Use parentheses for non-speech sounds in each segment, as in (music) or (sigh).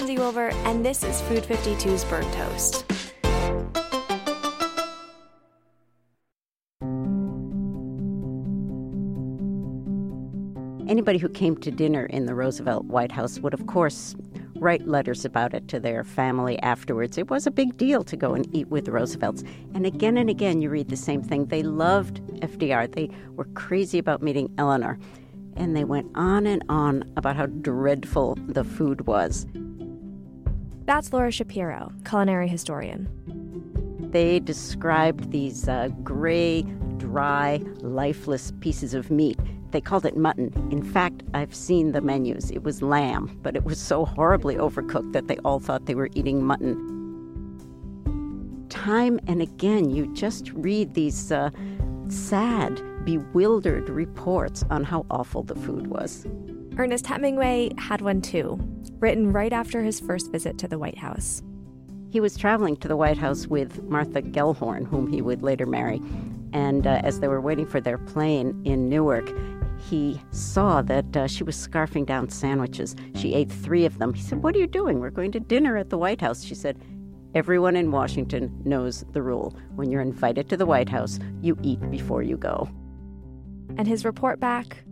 I'm Kenzi Wilbur, and this is Food 52's Burnt Toast. Anybody who came to dinner in the Roosevelt White House would, of course, write letters about it to their family afterwards. It was a big deal to go and eat with the Roosevelts. And again and again, you read the same thing. They loved FDR, they were crazy about meeting Eleanor. And they went on and on about how dreadful the food was. That's Laura Shapiro, culinary historian. They described these uh, gray, dry, lifeless pieces of meat. They called it mutton. In fact, I've seen the menus. It was lamb, but it was so horribly overcooked that they all thought they were eating mutton. Time and again, you just read these uh, sad, bewildered reports on how awful the food was. Ernest Hemingway had one too, written right after his first visit to the White House. He was traveling to the White House with Martha Gellhorn, whom he would later marry. And uh, as they were waiting for their plane in Newark, he saw that uh, she was scarfing down sandwiches. She ate three of them. He said, What are you doing? We're going to dinner at the White House. She said, Everyone in Washington knows the rule. When you're invited to the White House, you eat before you go. And his report back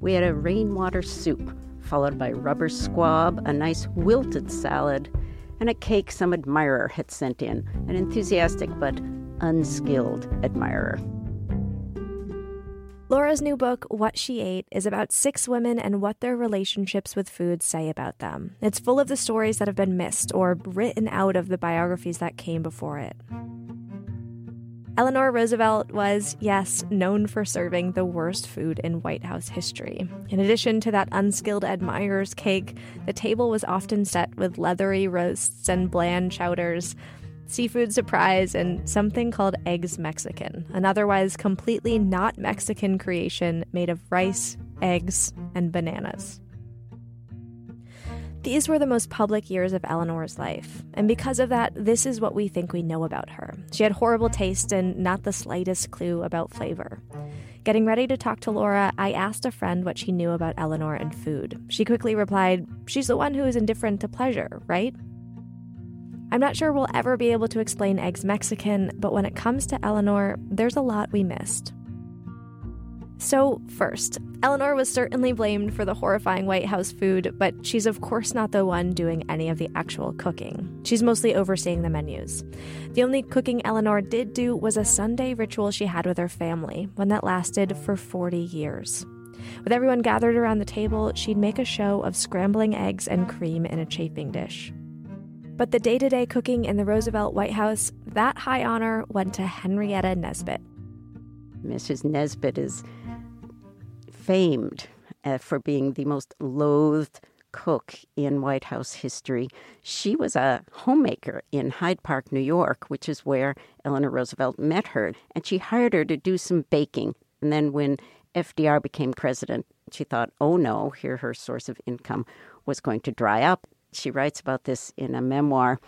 We had a rainwater soup, followed by rubber squab, a nice wilted salad, and a cake some admirer had sent in, an enthusiastic but unskilled admirer. Laura's new book, What She Ate, is about six women and what their relationships with food say about them. It's full of the stories that have been missed or written out of the biographies that came before it. Eleanor Roosevelt was, yes, known for serving the worst food in White House history. In addition to that unskilled admirer's cake, the table was often set with leathery roasts and bland chowders seafood surprise, and something called Eggs Mexican, an otherwise completely not Mexican creation made of rice, eggs, and bananas. These were the most public years of Eleanor's life, and because of that, this is what we think we know about her. She had horrible taste and not the slightest clue about flavor. Getting ready to talk to Laura, I asked a friend what she knew about Eleanor and food. She quickly replied, She's the one who is indifferent to pleasure, right? I'm not sure we'll ever be able to explain Eggs Mexican, but when it comes to Eleanor, there's a lot we missed. So, first, Eleanor was certainly blamed for the horrifying White House food, but she's of course not the one doing any of the actual cooking. She's mostly overseeing the menus. The only cooking Eleanor did do was a Sunday ritual she had with her family, one that lasted for 40 years. With everyone gathered around the table, she'd make a show of scrambling eggs and cream in a chafing dish. But the day to day cooking in the Roosevelt White House, that high honor went to Henrietta Nesbitt. Mrs. Nesbitt is famed uh, for being the most loathed cook in White House history. She was a homemaker in Hyde Park, New York, which is where Eleanor Roosevelt met her. And she hired her to do some baking. And then when FDR became president, she thought, oh no, here her source of income was going to dry up. She writes about this in a memoir.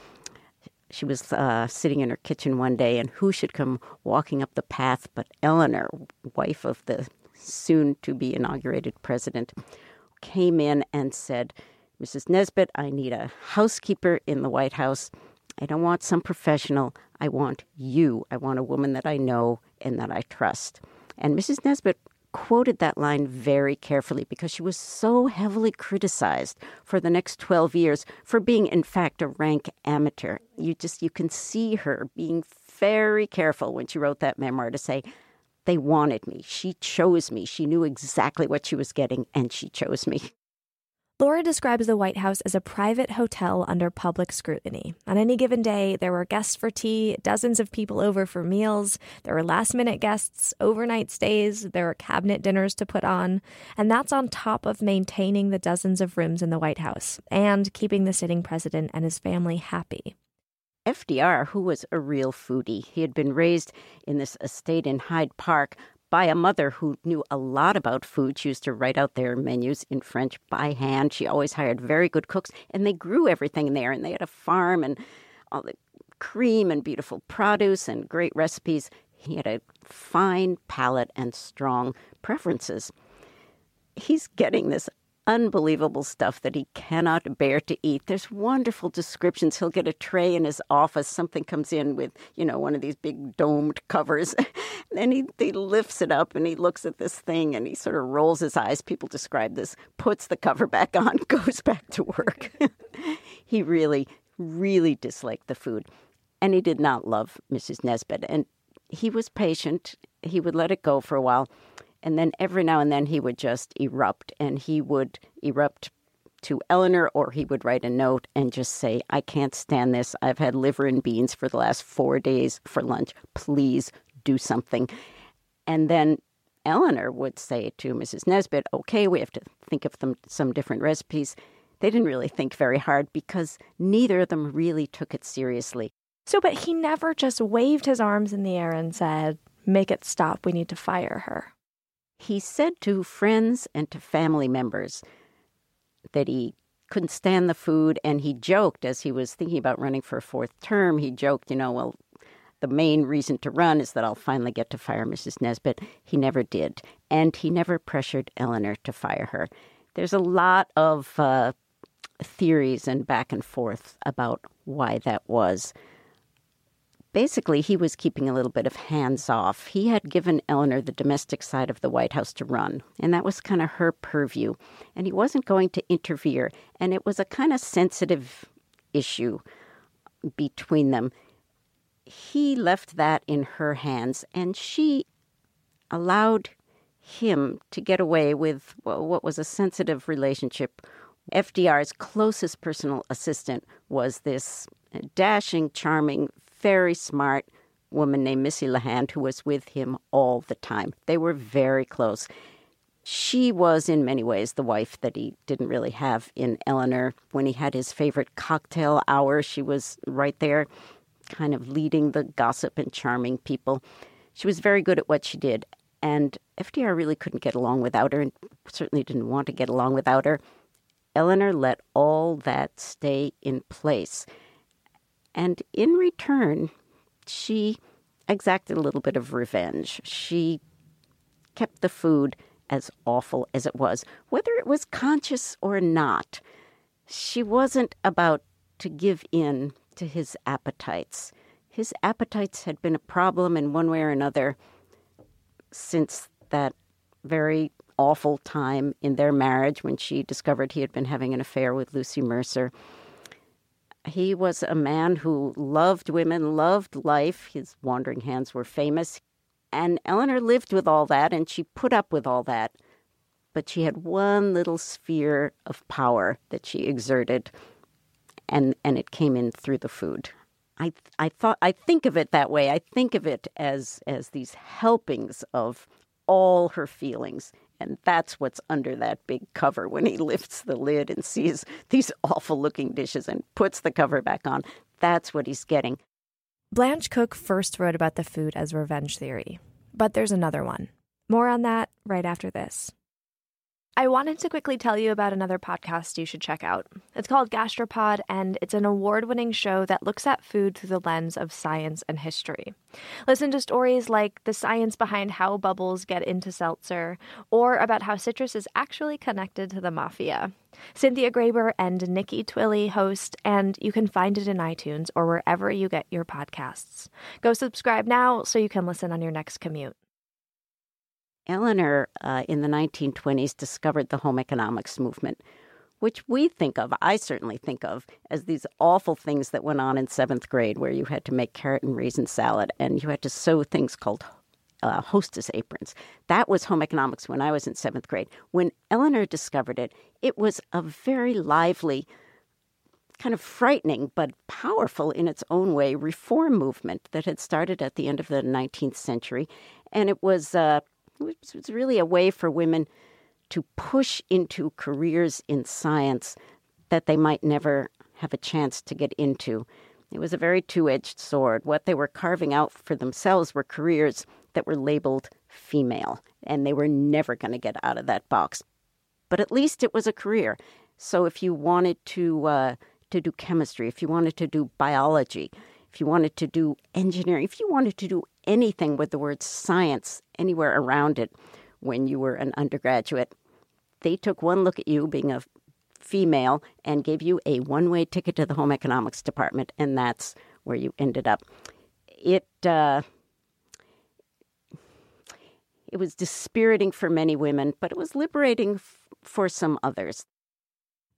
She was uh, sitting in her kitchen one day, and who should come walking up the path but Eleanor, wife of the soon to be inaugurated president, came in and said, Mrs. Nesbitt, I need a housekeeper in the White House. I don't want some professional. I want you. I want a woman that I know and that I trust. And Mrs. Nesbitt quoted that line very carefully because she was so heavily criticized for the next 12 years for being in fact a rank amateur. You just you can see her being very careful when she wrote that memoir to say they wanted me. She chose me. She knew exactly what she was getting and she chose me Laura describes the White House as a private hotel under public scrutiny. On any given day, there were guests for tea, dozens of people over for meals, there were last minute guests, overnight stays, there were cabinet dinners to put on, and that's on top of maintaining the dozens of rooms in the White House and keeping the sitting president and his family happy. FDR, who was a real foodie, he had been raised in this estate in Hyde Park, by a mother who knew a lot about food. She used to write out their menus in French by hand. She always hired very good cooks, and they grew everything there. And they had a farm and all the cream and beautiful produce and great recipes. He had a fine palate and strong preferences. He's getting this unbelievable stuff that he cannot bear to eat. There's wonderful descriptions. He'll get a tray in his office. Something comes in with, you know, one of these big domed covers. (laughs) and he, he lifts it up and he looks at this thing and he sort of rolls his eyes. People describe this, puts the cover back on, (laughs) goes back to work. (laughs) he really, really disliked the food. And he did not love Mrs. Nesbitt. And he was patient. He would let it go for a while. And then every now and then he would just erupt, and he would erupt to Eleanor, or he would write a note and just say, I can't stand this. I've had liver and beans for the last four days for lunch. Please do something. And then Eleanor would say to Mrs. Nesbitt, Okay, we have to think of them, some different recipes. They didn't really think very hard because neither of them really took it seriously. So, but he never just waved his arms in the air and said, Make it stop. We need to fire her. He said to friends and to family members that he couldn't stand the food, and he joked as he was thinking about running for a fourth term. He joked, you know, well, the main reason to run is that I'll finally get to fire Mrs. Nesbitt. He never did, and he never pressured Eleanor to fire her. There's a lot of uh, theories and back and forth about why that was basically, he was keeping a little bit of hands off. He had given Eleanor the domestic side of the White House to run, and that was kind of her purview. And he wasn't going to interfere, and it was a kind of sensitive issue between them. He left that in her hands, and she allowed him to get away with what was a sensitive relationship. FDR's closest personal assistant was this dashing, charming, very smart woman named Missy LeHand who was with him all the time. They were very close. She was, in many ways, the wife that he didn't really have in Eleanor. When he had his favorite cocktail hour, she was right there, kind of leading the gossip and charming people. She was very good at what she did, and FDR really couldn't get along without her, and certainly didn't want to get along without her. Eleanor let all that stay in place. And in return, she exacted a little bit of revenge. She kept the food as awful as it was, whether it was conscious or not. She wasn't about to give in to his appetites. His appetites had been a problem in one way or another since that very awful time in their marriage when she discovered he had been having an affair with Lucy Mercer. He was a man who loved women, loved life. His wandering hands were famous. And Eleanor lived with all that and she put up with all that. But she had one little sphere of power that she exerted, and, and it came in through the food. I, I thought I think of it that way. I think of it as as these helpings of all her feelings and that's what's under that big cover when he (laughs) lifts the lid and sees these awful looking dishes and puts the cover back on. That's what he's getting. Blanche Cook first wrote about the food as revenge theory, but there's another one. More on that right after this. I wanted to quickly tell you about another podcast you should check out. It's called Gastropod, and it's an award winning show that looks at food through the lens of science and history. Listen to stories like the science behind how bubbles get into seltzer, or about how citrus is actually connected to the mafia. Cynthia Graber and Nikki Twilley host, and you can find it in iTunes or wherever you get your podcasts. Go subscribe now so you can listen on your next commute. Eleanor uh, in the 1920s discovered the home economics movement, which we think of, I certainly think of, as these awful things that went on in seventh grade where you had to make carrot and raisin salad and you had to sew things called uh, hostess aprons. That was home economics when I was in seventh grade. When Eleanor discovered it, it was a very lively, kind of frightening but powerful in its own way reform movement that had started at the end of the 19th century. And it was uh, it was really a way for women to push into careers in science that they might never have a chance to get into. It was a very two edged sword. What they were carving out for themselves were careers that were labeled female, and they were never going to get out of that box. But at least it was a career. So if you wanted to, uh, to do chemistry, if you wanted to do biology, if you wanted to do engineering, if you wanted to do anything with the word science anywhere around it when you were an undergraduate, they took one look at you being a female and gave you a one way ticket to the home economics department, and that's where you ended up. It, uh, it was dispiriting for many women, but it was liberating f- for some others.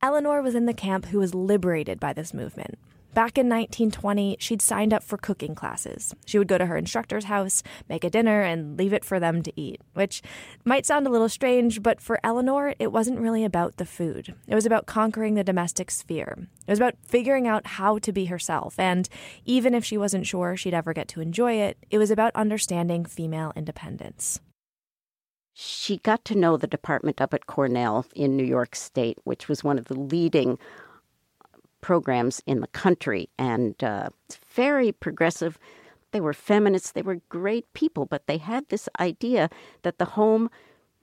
Eleanor was in the camp who was liberated by this movement. Back in 1920, she'd signed up for cooking classes. She would go to her instructor's house, make a dinner, and leave it for them to eat, which might sound a little strange, but for Eleanor, it wasn't really about the food. It was about conquering the domestic sphere. It was about figuring out how to be herself, and even if she wasn't sure she'd ever get to enjoy it, it was about understanding female independence. She got to know the department up at Cornell in New York State, which was one of the leading programs in the country, and uh, very progressive. They were feminists, they were great people, but they had this idea that the home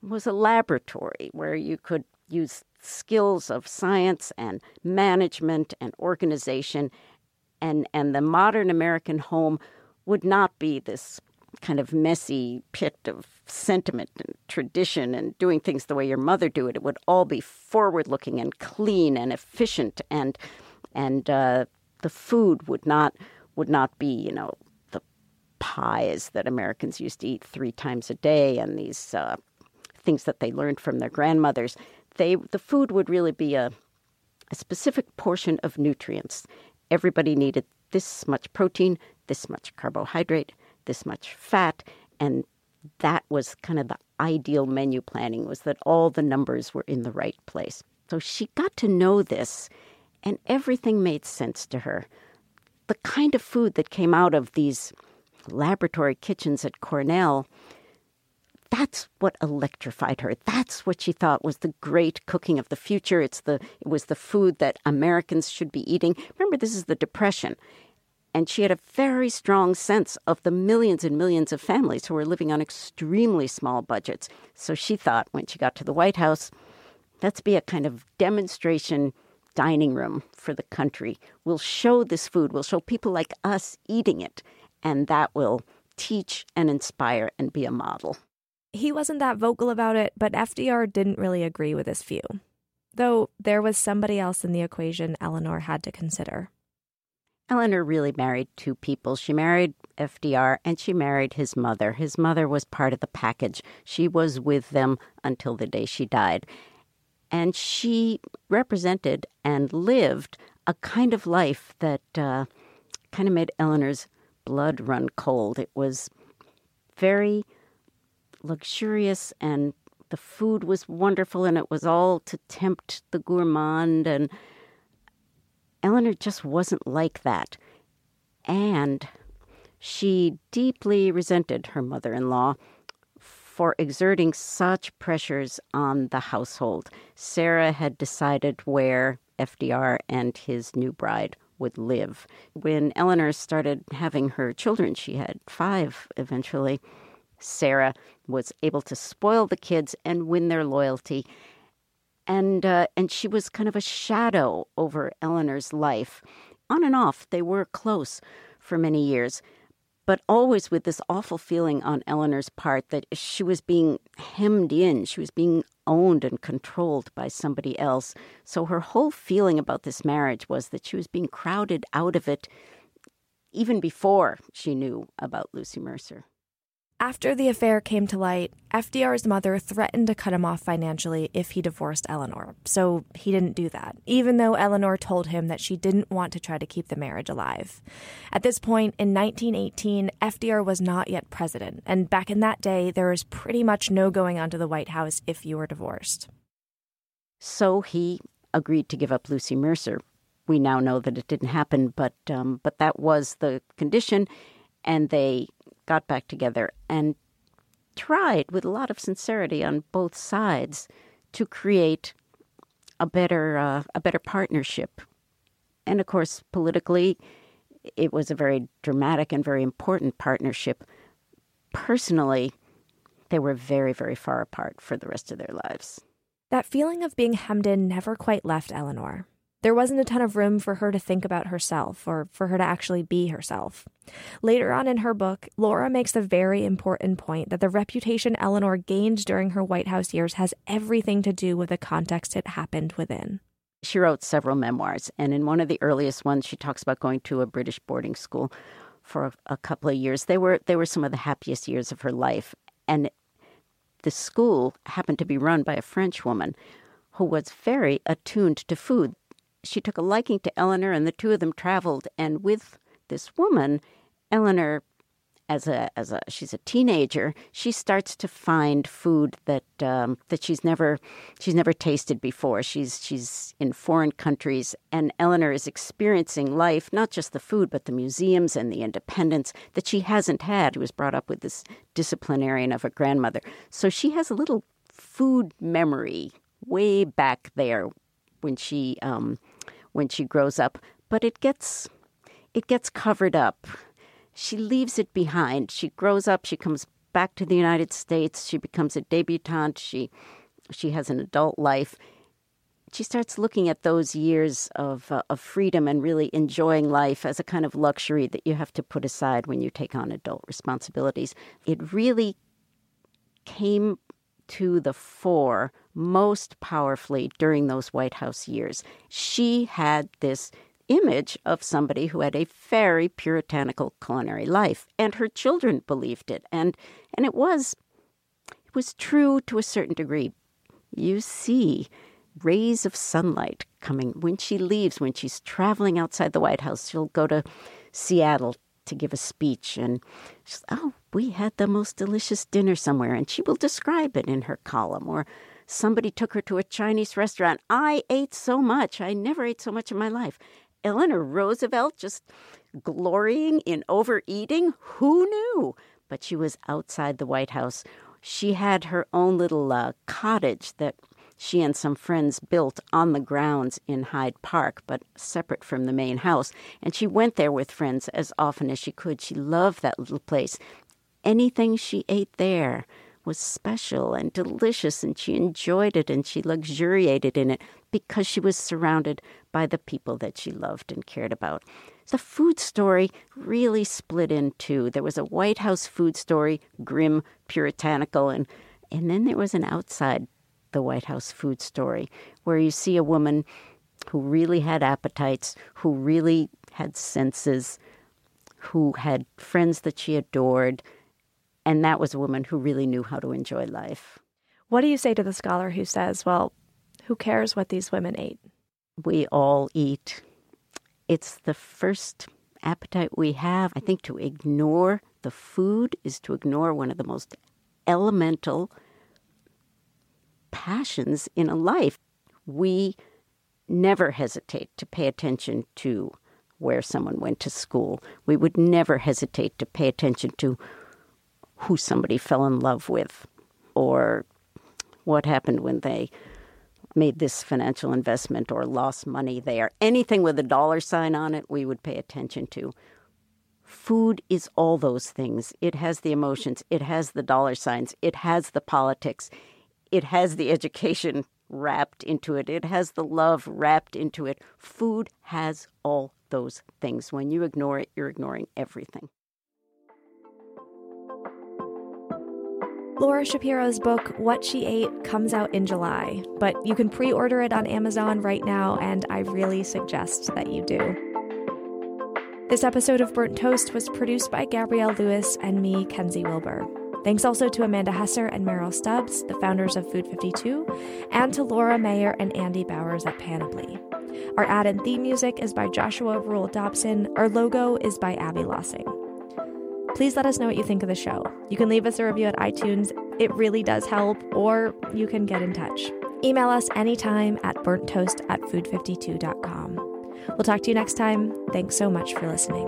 was a laboratory where you could use skills of science and management and organization, and, and the modern American home would not be this kind of messy pit of sentiment and tradition and doing things the way your mother do it. It would all be forward looking and clean and efficient and and uh, the food would not would not be you know the pies that Americans used to eat three times a day and these uh, things that they learned from their grandmothers. They the food would really be a a specific portion of nutrients. Everybody needed this much protein, this much carbohydrate, this much fat, and that was kind of the ideal menu planning was that all the numbers were in the right place. So she got to know this and everything made sense to her. The kind of food that came out of these laboratory kitchens at Cornell, that's what electrified her. That's what she thought was the great cooking of the future. It's the it was the food that Americans should be eating. Remember this is the depression. And she had a very strong sense of the millions and millions of families who were living on extremely small budgets. So she thought when she got to the White House, let's be a kind of demonstration dining room for the country. We'll show this food, we'll show people like us eating it, and that will teach and inspire and be a model. He wasn't that vocal about it, but FDR didn't really agree with this view. Though there was somebody else in the equation Eleanor had to consider. Eleanor really married two people. She married FDR and she married his mother. His mother was part of the package. She was with them until the day she died. And she represented and lived a kind of life that uh, kind of made Eleanor's blood run cold. It was very luxurious and the food was wonderful and it was all to tempt the gourmand and Eleanor just wasn't like that. And she deeply resented her mother in law for exerting such pressures on the household. Sarah had decided where FDR and his new bride would live. When Eleanor started having her children, she had five eventually. Sarah was able to spoil the kids and win their loyalty. and uh, and she was kind of a shadow over Eleanor's life. On and off, they were close for many years, but always with this awful feeling on Eleanor's part that she was being hemmed in, she was being owned and controlled by somebody else. So her whole feeling about this marriage was that she was being crowded out of it even before she knew about Lucy Mercer. After the affair came to light, FDR's mother threatened to cut him off financially if he divorced Eleanor, so he didn't do that, even though Eleanor told him that she didn't want to try to keep the marriage alive. At this point, in 1918, FDR was not yet president, and back in that day, there was pretty much no going onto the White House if you were divorced. So he agreed to give up Lucy Mercer. We now know that it didn't happen, but um, but that was the condition, and they got back together and tried with a lot of sincerity on both sides to create a better uh, a better partnership. And of course, politically, it was a very dramatic and very important partnership. Personally, they were very, very far apart for the rest of their lives. That feeling of being hemmed in never quite left Eleanor. There wasn't a ton of room for her to think about herself or for her to actually be herself. Later on in her book, Laura makes a very important point that the reputation Eleanor gained during her White House years has everything to do with the context it happened within. She wrote several memoirs, and in one of the earliest ones, she talks about going to a British boarding school for a, a couple of years. They were they were some of the happiest years of her life, and the school happened to be run by a French woman who was very attuned to food she took a liking to Eleanor, and the two of them traveled. And with this woman, Eleanor, as a as a she's a teenager, she starts to find food that um, that she's never she's never tasted before. She's she's in foreign countries, and Eleanor is experiencing life, not just the food, but the museums and the independence that she hasn't had. She was brought up with this disciplinarian of a grandmother, so she has a little food memory way back there when she um, when she grows up, but it gets it gets covered up. She leaves it behind. She grows up. She comes back to the United States. She becomes a debutante. She she has an adult life. She starts looking at those years of uh, of freedom and really enjoying life as a kind of luxury that you have to put aside when you take on adult responsibilities. It really came to the fore most powerfully during those White House years. She had this image of somebody who had a very puritanical culinary life and her children believed it. And and it was it was true to a certain degree. You see rays of sunlight coming. When she leaves when she's traveling outside the white house she'll go to seattle to give a speech and she's oh we had the most delicious dinner somewhere and she will describe it in her column or somebody took her to a chinese restaurant. I ate so much. I never ate so much in my life. Eleanor roosevelt just glorying in overeating? Who knew? But she was outside the white house. She had her own little uh, cottage that she and some friends built on the grounds in Hyde Park, but separate from the main house. And she went there with friends as often as she could. She loved that little place. Anything she ate there was special and delicious, and she enjoyed it and she luxuriated in it because she was surrounded by the people that she loved and cared about. The food story really split in two. There was a White House food story, grim, puritanical, and and then there was an outside the White House food story, where you see a woman who really had appetites, who really had senses, who had friends that she adored, and that was a woman who really knew how to enjoy life. What do you say to the scholar who says, well, who cares what these women ate? We all eat. It's the first appetite we have. I think to ignore the food is to ignore one of the most elemental passions in a life. We never hesitate to pay attention to where someone went to school. We would never hesitate to pay attention to who somebody fell in love with or what happened when they made this financial investment or lost money there. Anything with a dollar sign on it, we would pay attention to. Food is all those things. It has the emotions, it has the dollar signs, it has the politics, it has the education wrapped into it, it has the love wrapped into it. Food has all those things. When you ignore it, you're ignoring everything. Laura Shapiro's book, What She Ate, comes out in July, but you can pre order it on Amazon right now, and I really suggest that you do. This episode of Burnt Toast was produced by Gabrielle Lewis and me, Kenzi Wilbur. Thanks also to Amanda Hesser and Merrill Stubbs, the founders of Food 52, and to Laura Mayer and Andy Bowers at Panoply. Our ad and theme music is by Joshua Rule Dobson. Our logo is by Abbey Lossing. Please let us know what you think of the show. You can leave us a review at iTunes, it really does help, or you can get in touch. Email us anytime at burnttoast at food52.com. We'll talk to you next time. Thanks so much for listening.